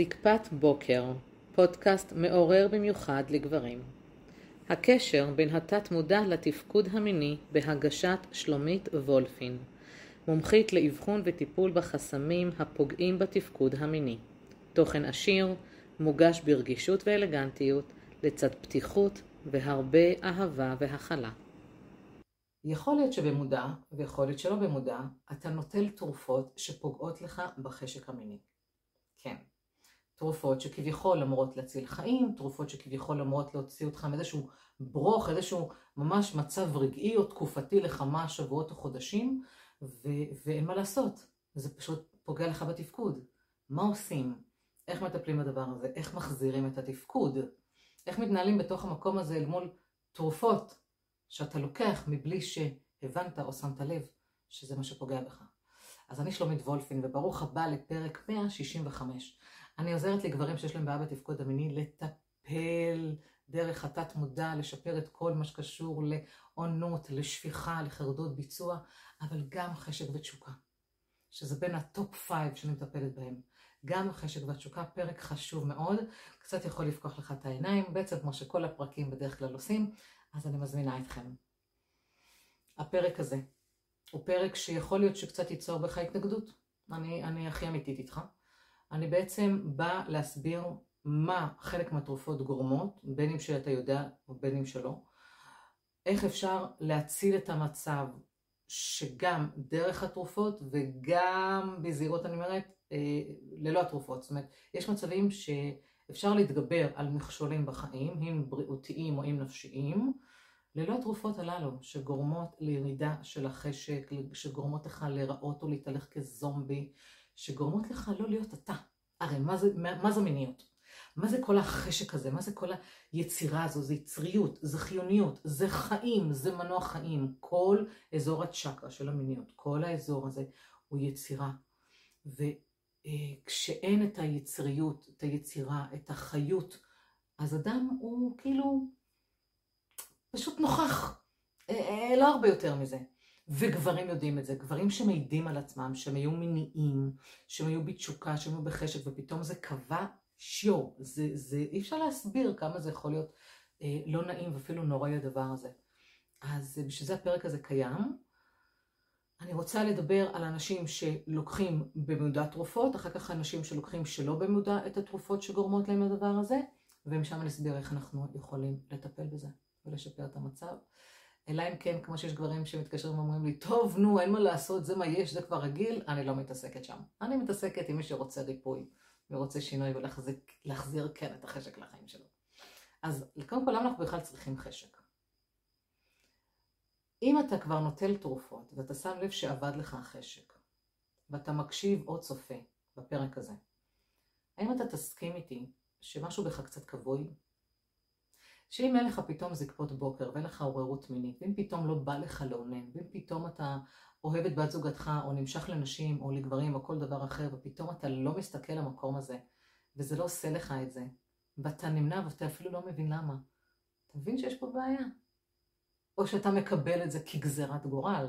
זקפת בוקר, פודקאסט מעורר במיוחד לגברים. הקשר בין התת-מודע לתפקוד המיני בהגשת שלומית וולפין, מומחית לאבחון וטיפול בחסמים הפוגעים בתפקוד המיני. תוכן עשיר, מוגש ברגישות ואלגנטיות, לצד פתיחות והרבה אהבה והכלה. יכול להיות שבמודע, ויכול להיות שלא במודע, אתה נוטל תרופות שפוגעות לך בחשק המיני. כן. תרופות שכביכול אמורות להציל חיים, תרופות שכביכול אמורות להוציא אותך מאיזשהו ברוך, איזשהו ממש מצב רגעי או תקופתי לכמה שבועות או חודשים, ו- ואין מה לעשות, זה פשוט פוגע לך בתפקוד. מה עושים? איך מטפלים בדבר הזה? איך מחזירים את התפקוד? איך מתנהלים בתוך המקום הזה אל מול תרופות שאתה לוקח מבלי שהבנת או שמת לב שזה מה שפוגע בך. אז אני שלומית וולפין, וברוך הבא לפרק 165. אני עוזרת לגברים שיש להם בעיה בתפקוד המיני לטפל דרך התת מודע, לשפר את כל מה שקשור לעונות, לשפיכה, לחרדות ביצוע, אבל גם חשק ותשוקה, שזה בין ה top five שאני מטפלת בהם. גם חשק והתשוקה, פרק חשוב מאוד, קצת יכול לפקוח לך את העיניים, בעצם כמו שכל הפרקים בדרך כלל עושים, אז אני מזמינה אתכם. הפרק הזה הוא פרק שיכול להיות שקצת ייצור בך התנגדות, אני, אני הכי אמיתית איתך. אני בעצם באה להסביר מה חלק מהתרופות גורמות, בין אם שאתה יודע ובין אם שלא, איך אפשר להציל את המצב שגם דרך התרופות וגם בזהירות אני אומרת, אה, ללא התרופות. זאת אומרת, יש מצבים שאפשר להתגבר על מכשולים בחיים, אם בריאותיים או אם נפשיים, ללא התרופות הללו שגורמות לירידה של החשק, שגורמות לך להיראות או להתהלך כזומבי, שגורמות לך לא להיות אתה. הרי מה זה, מה, מה זה מיניות? מה זה כל החשק הזה? מה זה כל היצירה הזו? זה יצריות, זה חיוניות, זה חיים, זה מנוע חיים. כל אזור הצ'קרה של המיניות, כל האזור הזה הוא יצירה. וכשאין את היצריות, את היצירה, את החיות, אז אדם הוא כאילו פשוט נוכח. אה, אה, לא הרבה יותר מזה. וגברים יודעים את זה, גברים שמעידים על עצמם, שהם היו מיניים, שהם היו בתשוקה, שהם היו בחשק, ופתאום זה קבע שיו, זה, זה, אי אפשר להסביר כמה זה יכול להיות אה, לא נעים ואפילו נוראי הדבר הזה. אז אה, בשביל זה הפרק הזה קיים. אני רוצה לדבר על אנשים שלוקחים במודע תרופות, אחר כך אנשים שלוקחים שלא במודע את התרופות שגורמות להם לדבר הזה, ומשם אני אסביר איך אנחנו יכולים לטפל בזה ולשפר את המצב. אלא אם כן, כמו שיש גברים שמתקשרים ואומרים לי, טוב, נו, אין מה לעשות, זה מה יש, זה כבר רגיל, אני לא מתעסקת שם. אני מתעסקת עם מי שרוצה ריפוי ורוצה שינוי ולהחזיר כן את החשק לחיים שלו. אז קודם כל, למה אנחנו בכלל צריכים חשק? אם אתה כבר נוטל תרופות ואתה שם לב שאבד לך החשק, ואתה מקשיב או צופה בפרק הזה, האם אתה תסכים איתי שמשהו בך קצת כבוי? שאם אין לך פתאום זקפות בוקר ואין לך עוררות מינית, ואם פתאום לא בא לך לאונן, ואם פתאום אתה אוהב את בת זוגתך, או נמשך לנשים, או לגברים, או כל דבר אחר, ופתאום אתה לא מסתכל למקום הזה, וזה לא עושה לך את זה, ואתה נמנע ואתה אפילו לא מבין למה, אתה מבין שיש פה בעיה? או שאתה מקבל את זה כגזירת גורל.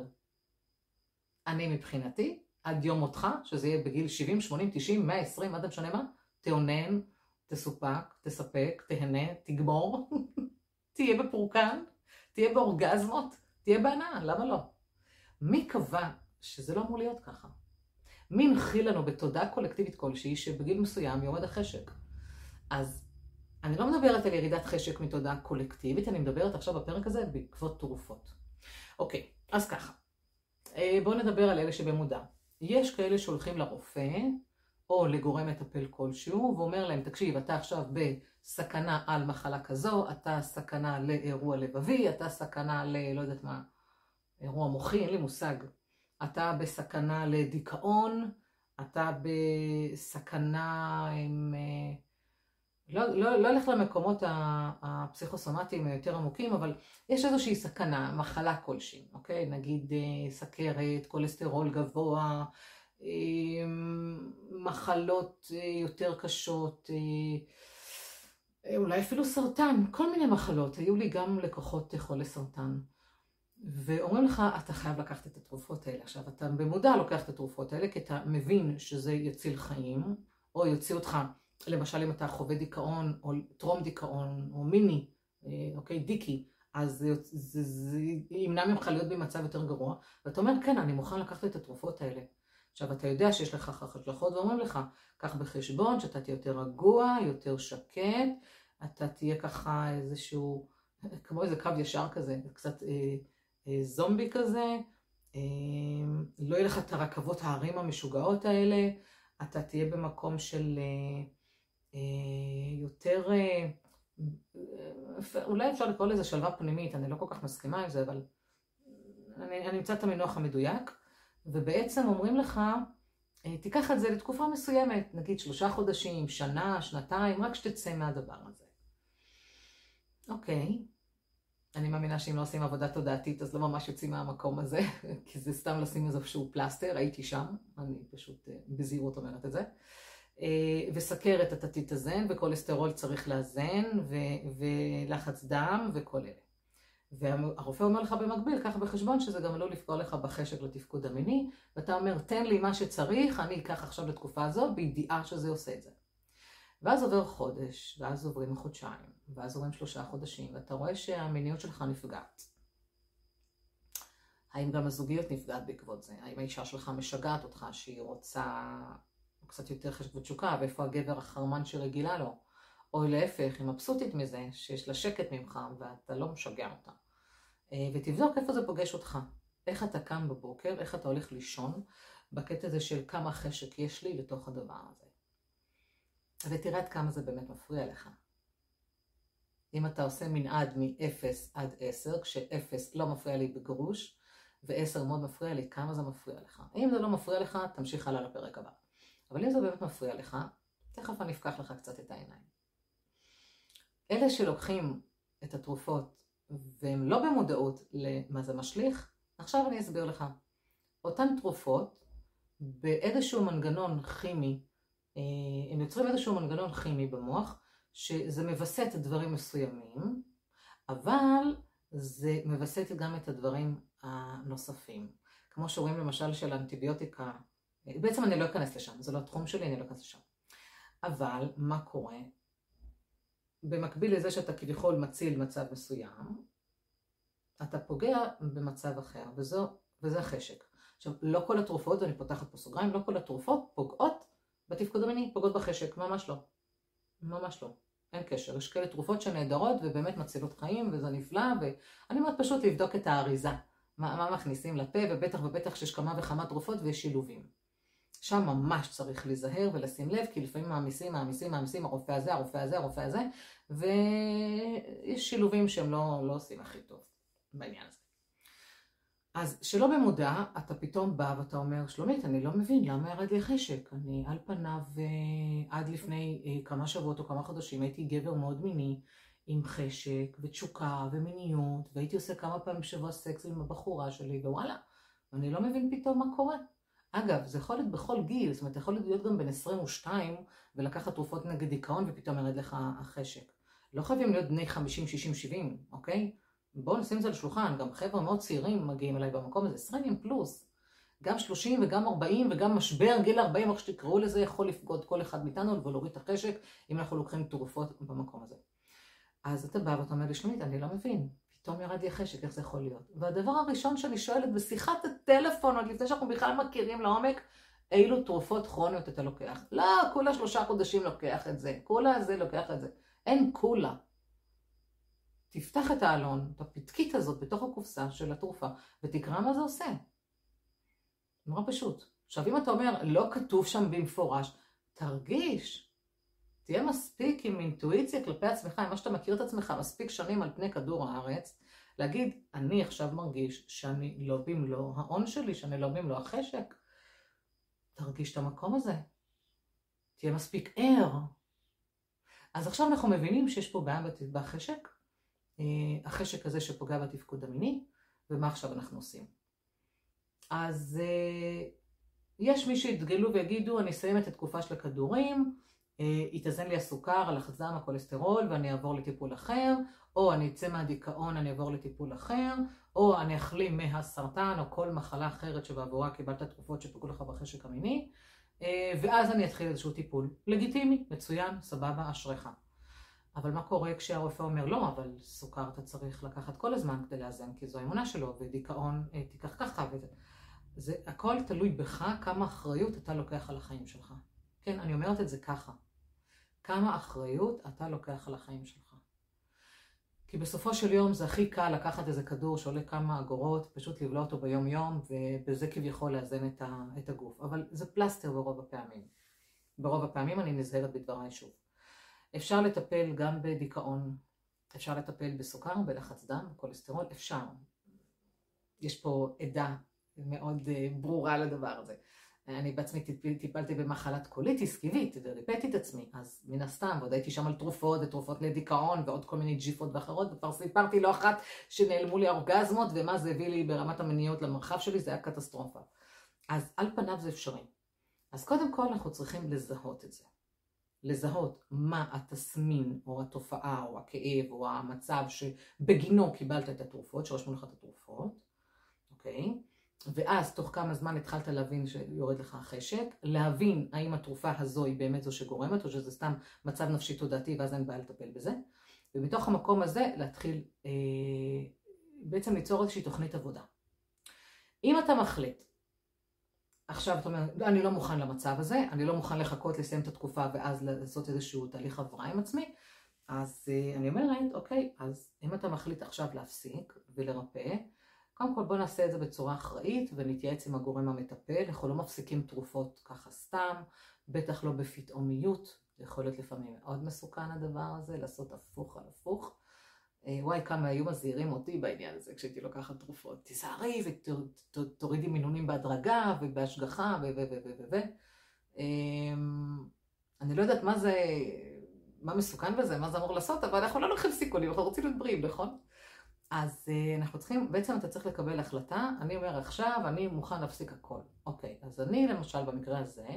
אני מבחינתי, עד יום מותך, שזה יהיה בגיל 70, 80, 90, 120, עד משנה מה, תאונן, תסופק, תספק, תהנה, תגמור, תהיה בפורקן, תהיה באורגזמות, תהיה בהנאה, למה לא? מי קבע שזה לא אמור להיות ככה? מי הנחיל לנו בתודעה קולקטיבית כלשהי שבגיל מסוים יורד החשק? אז אני לא מדברת על ירידת חשק מתודעה קולקטיבית, אני מדברת עכשיו בפרק הזה בעקבות תרופות. אוקיי, אז ככה. אה, בואו נדבר על אלה שבמודע. יש כאלה שהולכים לרופא, או לגורם מטפל כלשהו, ואומר להם, תקשיב, אתה עכשיו בסכנה על מחלה כזו, אתה סכנה לאירוע לבבי, אתה סכנה ל... לא יודעת מה, אירוע מוחי, אין לי מושג. אתה בסכנה לדיכאון, אתה בסכנה עם... אה, לא, לא, לא אלך למקומות הפסיכוסומטיים היותר עמוקים, אבל יש איזושהי סכנה, מחלה כלשהי, אוקיי? נגיד אה, סכרת, כולסטרול גבוה, מחלות אה, יותר קשות, אה, אה, אולי אפילו סרטן, כל מיני מחלות. היו לי גם לקוחות חולי סרטן. ואומרים לך, אתה חייב לקחת את התרופות האלה. עכשיו, אתה במודע לוקח את התרופות האלה, כי אתה מבין שזה יציל חיים, או יוציא אותך למשל אם אתה חווה דיכאון או טרום דיכאון או מיני, אוקיי, דיקי, אז זה, זה, זה ימנע ממך להיות במצב יותר גרוע, ואתה אומר, כן, אני מוכן לקחת את התרופות האלה. עכשיו, אתה יודע שיש לך השלכות ואומרים לך, קח בחשבון שאתה תהיה יותר רגוע, יותר שקט, אתה תהיה ככה איזשהו, כמו איזה קו ישר כזה, קצת אה, אה, זומבי כזה, אה, לא יהיה לך את הרכבות הערים המשוגעות האלה, אתה תהיה במקום של אה, אה, יותר, אה, אולי אפשר לקרוא לזה שלווה פנימית, אני לא כל כך מסכימה עם זה, אבל אני, אני אמצא את המינוח המדויק, ובעצם אומרים לך, אה, תיקח את זה לתקופה מסוימת, נגיד שלושה חודשים, שנה, שנתיים, רק שתצא מהדבר הזה. אוקיי, אני מאמינה שאם לא עושים עבודה תודעתית אז לא ממש יוצאים מהמקום הזה, כי זה סתם לשים איזשהו פלסטר, הייתי שם, אני פשוט אה, בזהירות אומרת את זה. אה, וסכרת אתה תתאזן, וכולסטרול צריך לאזן, ולחץ דם וכל אלה. והרופא אומר לך במקביל, קח בחשבון שזה גם עלול לפגוע לך בחשק לתפקוד המיני, ואתה אומר, תן לי מה שצריך, אני אקח עכשיו לתקופה הזו, בידיעה שזה עושה את זה. ואז עובר חודש, ואז עוברים חודשיים, ואז עוברים שלושה חודשים, ואתה רואה שהמיניות שלך נפגעת. האם גם הזוגיות נפגעת בעקבות זה? האם האישה שלך משגעת אותך שהיא רוצה קצת יותר חשק ותשוקה, ואיפה הגבר החרמן שרגילה לו? או להפך, היא מבסוטית מזה, שיש לה שקט ממך ואתה לא משגע אותה. אה, ותבדוק איפה זה פוגש אותך. איך אתה קם בבוקר, איך אתה הולך לישון, בקטע הזה של כמה חשק יש לי לתוך הדבר הזה. ותראה עד כמה זה באמת מפריע לך. אם אתה עושה מנעד מ-0 עד 10, כש-0 לא מפריע לי בגרוש, ו-10 מאוד מפריע לי, כמה זה מפריע לך. אם זה לא מפריע לך, תמשיך הלאה לפרק הבא. אבל אם זה באמת מפריע לך, תכף אני אפקח לך קצת את העיניים. אלה שלוקחים את התרופות והם לא במודעות למה זה משליך, עכשיו אני אסביר לך. אותן תרופות, באיזשהו מנגנון כימי, אה, הם יוצרים איזשהו מנגנון כימי במוח, שזה מווסת דברים מסוימים, אבל זה מווסת גם את הדברים הנוספים. כמו שרואים למשל של אנטיביוטיקה, בעצם אני לא אכנס לשם, זה לא התחום שלי, אני לא אכנס לשם. אבל מה קורה? במקביל לזה שאתה כביכול מציל מצב מסוים, אתה פוגע במצב אחר, וזו, וזה החשק. עכשיו, לא כל התרופות, ואני פותחת פה סוגריים, לא כל התרופות פוגעות בתפקוד המיני, פוגעות בחשק, ממש לא. ממש לא. אין קשר. יש כאלה תרופות שנהדרות ובאמת מצילות חיים, וזה נפלא, ואני אומרת פשוט לבדוק את האריזה. מה, מה מכניסים לפה, ובטח ובטח שיש כמה וכמה תרופות ויש שילובים. שם ממש צריך להיזהר ולשים לב, כי לפעמים מעמיסים, מעמיסים, מעמיסים, הרופא הזה, הרופא הזה, הרופא הזה, ויש שילובים שהם לא, לא עושים הכי טוב בעניין הזה. אז שלא במודע, אתה פתאום בא ואתה אומר, שלומית, אני לא מבין למה ירד לי חשק. אני על פניו, אה, עד לפני אה, כמה שבועות או כמה חודשים, הייתי גבר מאוד מיני, עם חשק ותשוקה ומיניות, והייתי עושה כמה פעמים בשבוע סקס עם הבחורה שלי, ווואלה, אני לא מבין פתאום מה קורה. אגב, זה יכול להיות בכל גיל, זאת אומרת, יכול להיות גם בן 22 ולקחת תרופות נגד דיכאון ופתאום ירד לך החשק. לא חייבים להיות בני 50, 60, 70, אוקיי? בואו נשים את זה על השולחן, גם חבר'ה מאוד צעירים מגיעים אליי במקום הזה, 20 פלוס. גם 30 וגם 40 וגם משבר גיל 40, איך שתקראו לזה, יכול לפגוד כל אחד מאיתנו ולהוריד את החשק אם אנחנו לוקחים תרופות במקום הזה. אז אתה בא ואתה אומר לי, שלומית, אני לא מבין, פתאום ירד לי החשק, איך זה יכול להיות? והדבר הראשון שאני שואלת בשיחת הטלפון, עוד לפני שאנחנו בכלל מכירים לעומק, אילו תרופות כרוניות אתה לוקח? לא, כולה שלושה חודשים לוקח את זה, כולה זה לוקח את זה. אין כולה. תפתח את העלון, את הפתקית הזאת בתוך הקופסה של התרופה, ותקרא מה זה עושה. נורא פשוט. עכשיו, אם אתה אומר, לא כתוב שם במפורש, תרגיש. תהיה מספיק עם אינטואיציה כלפי עצמך, עם מה שאתה מכיר את עצמך מספיק שנים על פני כדור הארץ, להגיד, אני עכשיו מרגיש שאני לא במלוא ההון שלי, שאני לא במלוא החשק. תרגיש את המקום הזה. תהיה מספיק ער. אז עכשיו אנחנו מבינים שיש פה בעיה בחשק, אה, החשק הזה שפוגע בתפקוד המיני, ומה עכשיו אנחנו עושים. אז אה, יש מי שיתגלו ויגידו, אני אסיים את התקופה של הכדורים, יתאזן לי הסוכר, הלחץ דם, הכולסטרול ואני אעבור לטיפול אחר, או אני אצא מהדיכאון, אני אעבור לטיפול אחר, או אני אחלים מהסרטן או כל מחלה אחרת שבעבורה קיבלת תרופות שפגעו לך בחשק המיני, אה, ואז אני אתחיל איזשהו טיפול. לגיטימי, מצוין, סבבה, אשריך. אבל מה קורה כשהרופא אומר לא, אבל סוכר אתה צריך לקחת כל הזמן כדי לאזן, כי זו האמונה שלו, ודיכאון אה, תיקח ככה, וזה. זה הכל תלוי בך, כמה אחריות אתה לוקח על החיים שלך. כן, אני אומרת את זה ככה. כמה אחריות אתה לוקח על החיים שלך. כי בסופו של יום זה הכי קל לקחת איזה כדור שעולה כמה אגורות, פשוט לבלוע אותו ביום יום, ובזה כביכול לאזן את, ה, את הגוף. אבל זה פלסטר ברוב הפעמים. ברוב הפעמים אני נזהרת בדבריי שוב. אפשר לטפל גם בדיכאון, אפשר לטפל בסוכר, בלחץ דם, כולסטרול, אפשר. יש פה עדה מאוד אה, ברורה לדבר הזה. אני בעצמי טיפלתי במחלת קוליטיס כיבית וריפאתי את עצמי, אז מן הסתם, ועוד הייתי שם על תרופות ותרופות לדיכאון ועוד כל מיני ג'יפות ואחרות, וכבר סיפרתי לא אחת שנעלמו לי האורגזמות ומה זה הביא לי ברמת המיניות למרחב שלי, זה היה קטסטרופה. אז על פניו זה אפשרי. אז קודם כל אנחנו צריכים לזהות את זה. לזהות מה התסמין או התופעה או הכאב או המצב שבגינו קיבלת את התרופות, שרשמו לך את התרופות, אוקיי? ואז תוך כמה זמן התחלת להבין שיורד לך החשק, להבין האם התרופה הזו היא באמת זו שגורמת, או שזה סתם מצב נפשי תודעתי ואז אין בעיה לטפל בזה. ומתוך המקום הזה להתחיל אה, בעצם ליצור איזושהי תוכנית עבודה. אם אתה מחליט, עכשיו אתה אומר, אני לא מוכן למצב הזה, אני לא מוכן לחכות לסיים את התקופה ואז לעשות איזשהו תהליך הבראה עם עצמי, אז אה, אני אומרת, אוקיי, אז אם אתה מחליט עכשיו להפסיק ולרפא, קודם כל בוא נעשה את זה בצורה אחראית ונתייעץ עם הגורם המטפל, אנחנו לא מפסיקים תרופות ככה סתם, בטח לא בפתאומיות, זה יכול להיות לפעמים מאוד מסוכן הדבר הזה, לעשות הפוך על הפוך. אה, וואי, כמה היו מזהירים אותי בעניין הזה כשהייתי לוקחת תרופות. תיזהרי ותורידי מינונים בהדרגה ובהשגחה ו... ו... ו... ו... ו... אמ, אני לא יודעת מה זה, מה מסוכן בזה, מה זה אמור לעשות, אבל אנחנו לא לוקחים סיכונים, אנחנו רוצים להיות בריאים, נכון? אז uh, אנחנו צריכים, בעצם אתה צריך לקבל החלטה, אני אומר עכשיו, אני מוכן להפסיק הכל. אוקיי, אז אני למשל במקרה הזה,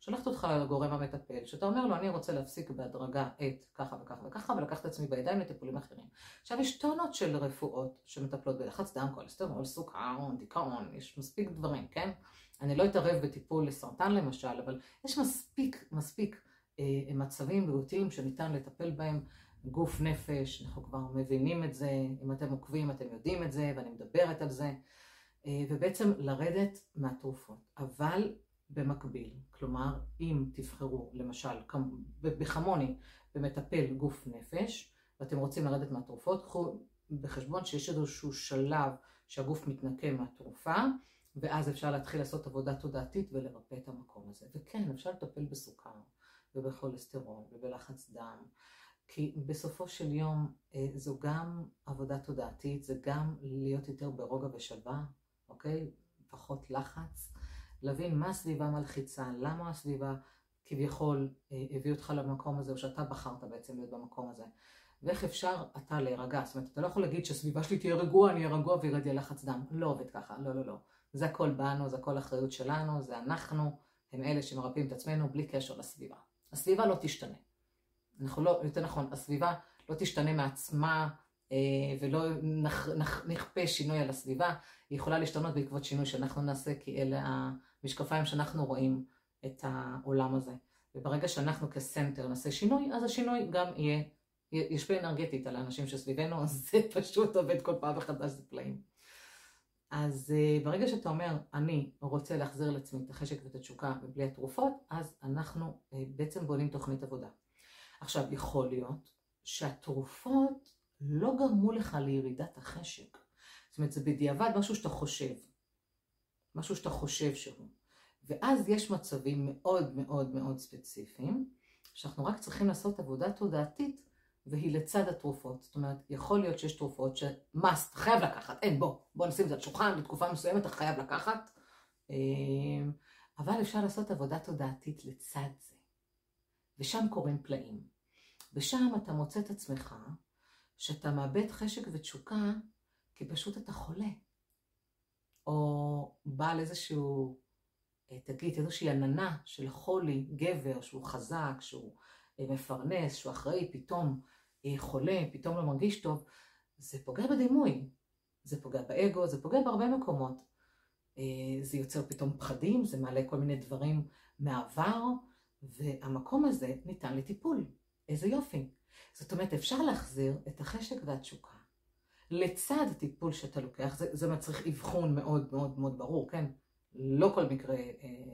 שולחת אותך לגורם המטפל, שאתה אומר לו, אני רוצה להפסיק בהדרגה את ככה וככה וככה, ולקח את עצמי בידיים לטיפולים אחרים. עכשיו, יש טונות של רפואות שמטפלות בלחץ דם, כולסטרול, סוכר, דיכאון, יש מספיק דברים, כן? אני לא אתערב בטיפול לסרטן למשל, אבל יש מספיק, מספיק אה, מצבים בריאותיים שניתן לטפל בהם. גוף נפש, אנחנו כבר מבינים את זה, אם אתם עוקבים אתם יודעים את זה ואני מדברת על זה, אה, ובעצם לרדת מהתרופות. אבל במקביל, כלומר אם תבחרו למשל בחמוני במטפל גוף נפש ואתם רוצים לרדת מהתרופות, קחו בחשבון שיש איזשהו שלב שהגוף מתנקה מהתרופה ואז אפשר להתחיל לעשות עבודה תודעתית ולרפא את המקום הזה. וכן, אפשר לטפל בסוכר ובכולסטרול ובלחץ דם כי בסופו של יום אה, זו גם עבודה תודעתית, זה גם להיות יותר ברוגע ושלווה, אוקיי? פחות לחץ, להבין מה הסביבה מלחיצה, למה הסביבה כביכול אה, הביא אותך למקום הזה, או שאתה בחרת בעצם להיות במקום הזה. ואיך אפשר אתה להירגע, זאת אומרת, אתה לא יכול להגיד שהסביבה שלי תהיה רגועה, אני אהיה רגוע וירד לי הלחץ דם. לא עובד ככה, לא, לא, לא. זה הכל בנו, זה הכל אחריות שלנו, זה אנחנו, הם אלה שמרפאים את עצמנו בלי קשר לסביבה. הסביבה לא תשתנה. אנחנו לא, יותר נכון, הסביבה לא תשתנה מעצמה אה, ולא נכ, נכ, נכפה שינוי על הסביבה, היא יכולה להשתנות בעקבות שינוי שאנחנו נעשה, כי אלה המשקפיים שאנחנו רואים את העולם הזה. וברגע שאנחנו כסנטר נעשה שינוי, אז השינוי גם יהיה, ישפיע אנרגטית על האנשים שסביבנו, אז זה פשוט עובד כל פעם מחדש, זה פלאים. אז uh, ברגע שאתה אומר, אני רוצה להחזיר לעצמי את החשק ואת התשוקה ובלי התרופות, אז אנחנו uh, בעצם בונים תוכנית עבודה. עכשיו, יכול להיות שהתרופות לא גרמו לך לירידת החשק. זאת אומרת, זה בדיעבד משהו שאתה חושב. משהו שאתה חושב שהוא. ואז יש מצבים מאוד מאוד מאוד ספציפיים, שאנחנו רק צריכים לעשות עבודה תודעתית, והיא לצד התרופות. זאת אומרת, יכול להיות שיש תרופות ש-must, חייב לקחת, אין, בוא, בוא נשים את זה על שולחן, לתקופה מסוימת אתה חייב לקחת. אמ, אבל אפשר לעשות עבודה תודעתית לצד זה. ושם קורים פלאים. ושם אתה מוצא את עצמך שאתה מאבד חשק ותשוקה כי פשוט אתה חולה. או בעל איזשהו, אה, תגיד, איזושהי עננה של חולי, גבר שהוא חזק, שהוא אה, מפרנס, שהוא אחראי, פתאום אה, חולה, פתאום לא מרגיש טוב, זה פוגע בדימוי, זה פוגע באגו, זה פוגע בהרבה מקומות. זה יוצר פתאום פחדים, זה מעלה כל מיני דברים מהעבר, והמקום הזה ניתן לטיפול. איזה יופי. זאת אומרת, אפשר להחזיר את החשק והתשוקה לצד הטיפול שאתה לוקח, זה, זה מצריך אבחון מאוד מאוד מאוד ברור, כן? לא כל מקרה, אה,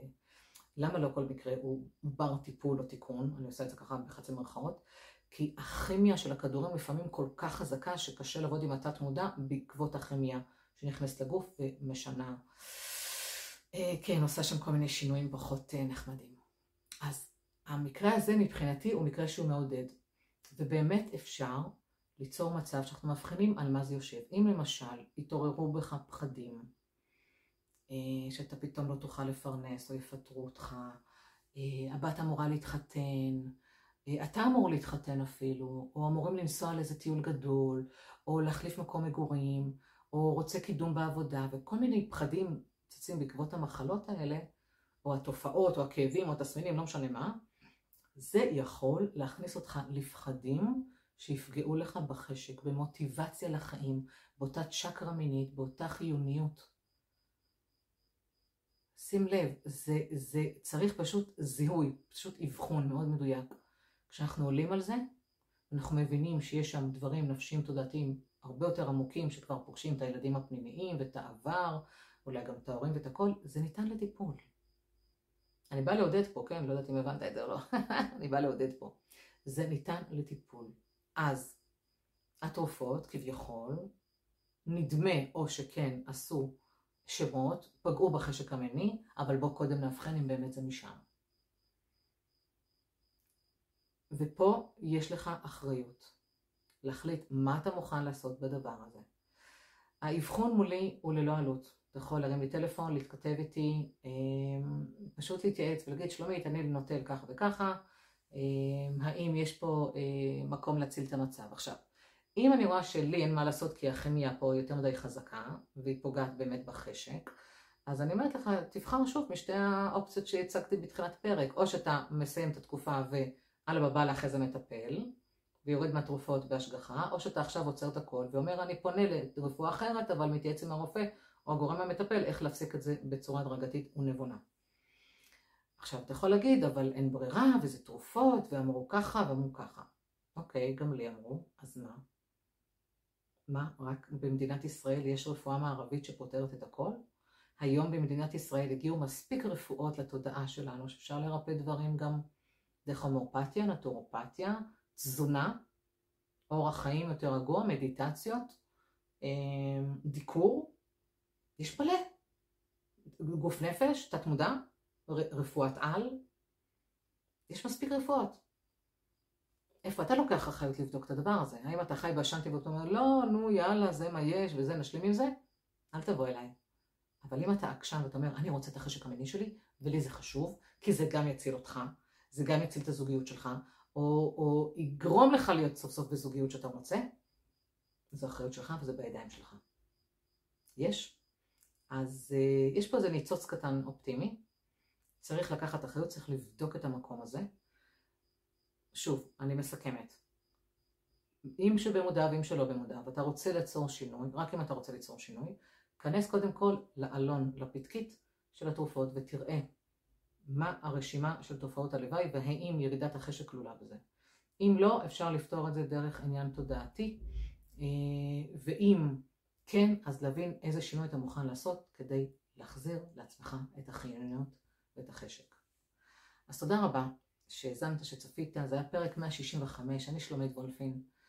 למה לא כל מקרה הוא בר טיפול או תיקון, אני עושה את זה ככה בחצי מרכאות, כי הכימיה של הכדורים לפעמים כל כך חזקה שקשה לעבוד עם התת מודע בעקבות הכימיה שנכנסת לגוף ומשנה, אה, כן, עושה שם כל מיני שינויים פחות אה, נחמדים. אז המקרה הזה מבחינתי הוא מקרה שהוא מעודד, ובאמת אפשר ליצור מצב שאנחנו מבחינים על מה זה יושב. אם למשל התעוררו בך פחדים, אה, שאתה פתאום לא תוכל לפרנס או יפטרו אותך, הבת אמורה להתחתן, אתה אמור להתחתן אפילו, או אמורים לנסוע לאיזה טיול גדול, או להחליף מקום מגורים, או רוצה קידום בעבודה, וכל מיני פחדים צצים בעקבות המחלות האלה, או התופעות, או הכאבים, או התסמינים, לא משנה מה, זה יכול להכניס אותך לפחדים שיפגעו לך בחשק, במוטיבציה לחיים, באותה צ'קרה מינית, באותה חיוניות. שים לב, זה, זה צריך פשוט זיהוי, פשוט אבחון מאוד מדויק. כשאנחנו עולים על זה, אנחנו מבינים שיש שם דברים נפשיים תודעתיים הרבה יותר עמוקים שכבר פוגשים את הילדים הפנימיים ואת העבר, אולי גם את ההורים ואת הכל, זה ניתן לטיפול. אני באה לעודד פה, כן? לא יודעת אם הבנת את זה או לא. אני באה לעודד פה. זה ניתן לטיפול. אז התרופות, כביכול, נדמה או שכן עשו שמות, פגעו בחשק המיני, אבל בוא קודם נאבחן אם באמת זה משם. ופה יש לך אחריות להחליט מה אתה מוכן לעשות בדבר הזה. האבחון מולי הוא ללא עלות. אתה יכול להרים לי טלפון, להתכתב איתי, אמ, פשוט להתייעץ ולהגיד, שלומית, אני נוטל ככה וככה, אמ, האם יש פה אה, מקום להציל את המצב. עכשיו, אם אני רואה שלי אין מה לעשות כי הכימיה פה יותר מדי חזקה, והיא פוגעת באמת בחשק, אז אני אומרת לך, תבחר שוב משתי האופציות שהצגתי בתחילת פרק, או שאתה מסיים את התקופה ו... אללה בבא לאחרי זה מטפל, ויורד מהתרופות בהשגחה, או שאתה עכשיו עוצר את הכל ואומר אני פונה לרפואה אחרת, אבל מתייעץ עם הרופא או הגורם המטפל איך להפסיק את זה בצורה הדרגתית ונבונה. עכשיו אתה יכול להגיד, אבל אין ברירה, וזה תרופות, ואמרו ככה ואמרו ככה. אוקיי, גם לי אמרו, אז מה? מה, רק במדינת ישראל יש רפואה מערבית שפותרת את הכל? היום במדינת ישראל הגיעו מספיק רפואות לתודעה שלנו שאפשר לרפא דברים גם דרך הומאופתיה, נטורופתיה, תזונה, אורח חיים יותר רגוע, מדיטציות, אמ, דיקור, יש מלא. גוף נפש, תת מודע, רפואת על, יש מספיק רפואות. איפה אתה לוקח אחריות לבדוק את הדבר הזה? האם אתה חי בעשנתי ואתה אומר, לא, נו, יאללה, זה מה יש וזה, נשלים עם זה? אל תבוא אליי. אבל אם אתה עקשן ואתה אומר, אני רוצה את החשק המיני שלי, ולי זה חשוב, כי זה גם יציל אותך, זה גם יציל את הזוגיות שלך, או, או יגרום לך להיות סוף סוף בזוגיות שאתה רוצה, זו אחריות שלך וזה בידיים שלך. יש? אז uh, יש פה איזה ניצוץ קטן אופטימי, צריך לקחת אחריות, צריך לבדוק את המקום הזה. שוב, אני מסכמת. אם שבמודע ואם שלא במודע, ואתה רוצה ליצור שינוי, רק אם אתה רוצה ליצור שינוי, כנס קודם כל לעלון, לפתקית של התרופות ותראה מה הרשימה של תופעות הלוואי והאם ירידת החשק כלולה בזה. אם לא, אפשר לפתור את זה דרך עניין תודעתי, אה, ואם כן, אז להבין איזה שינוי אתה מוכן לעשות כדי להחזיר לעצמך את החיוניות ואת החשק. אז תודה רבה שהאזנת, שצפית, זה היה פרק 165, אני שלומית וולפין.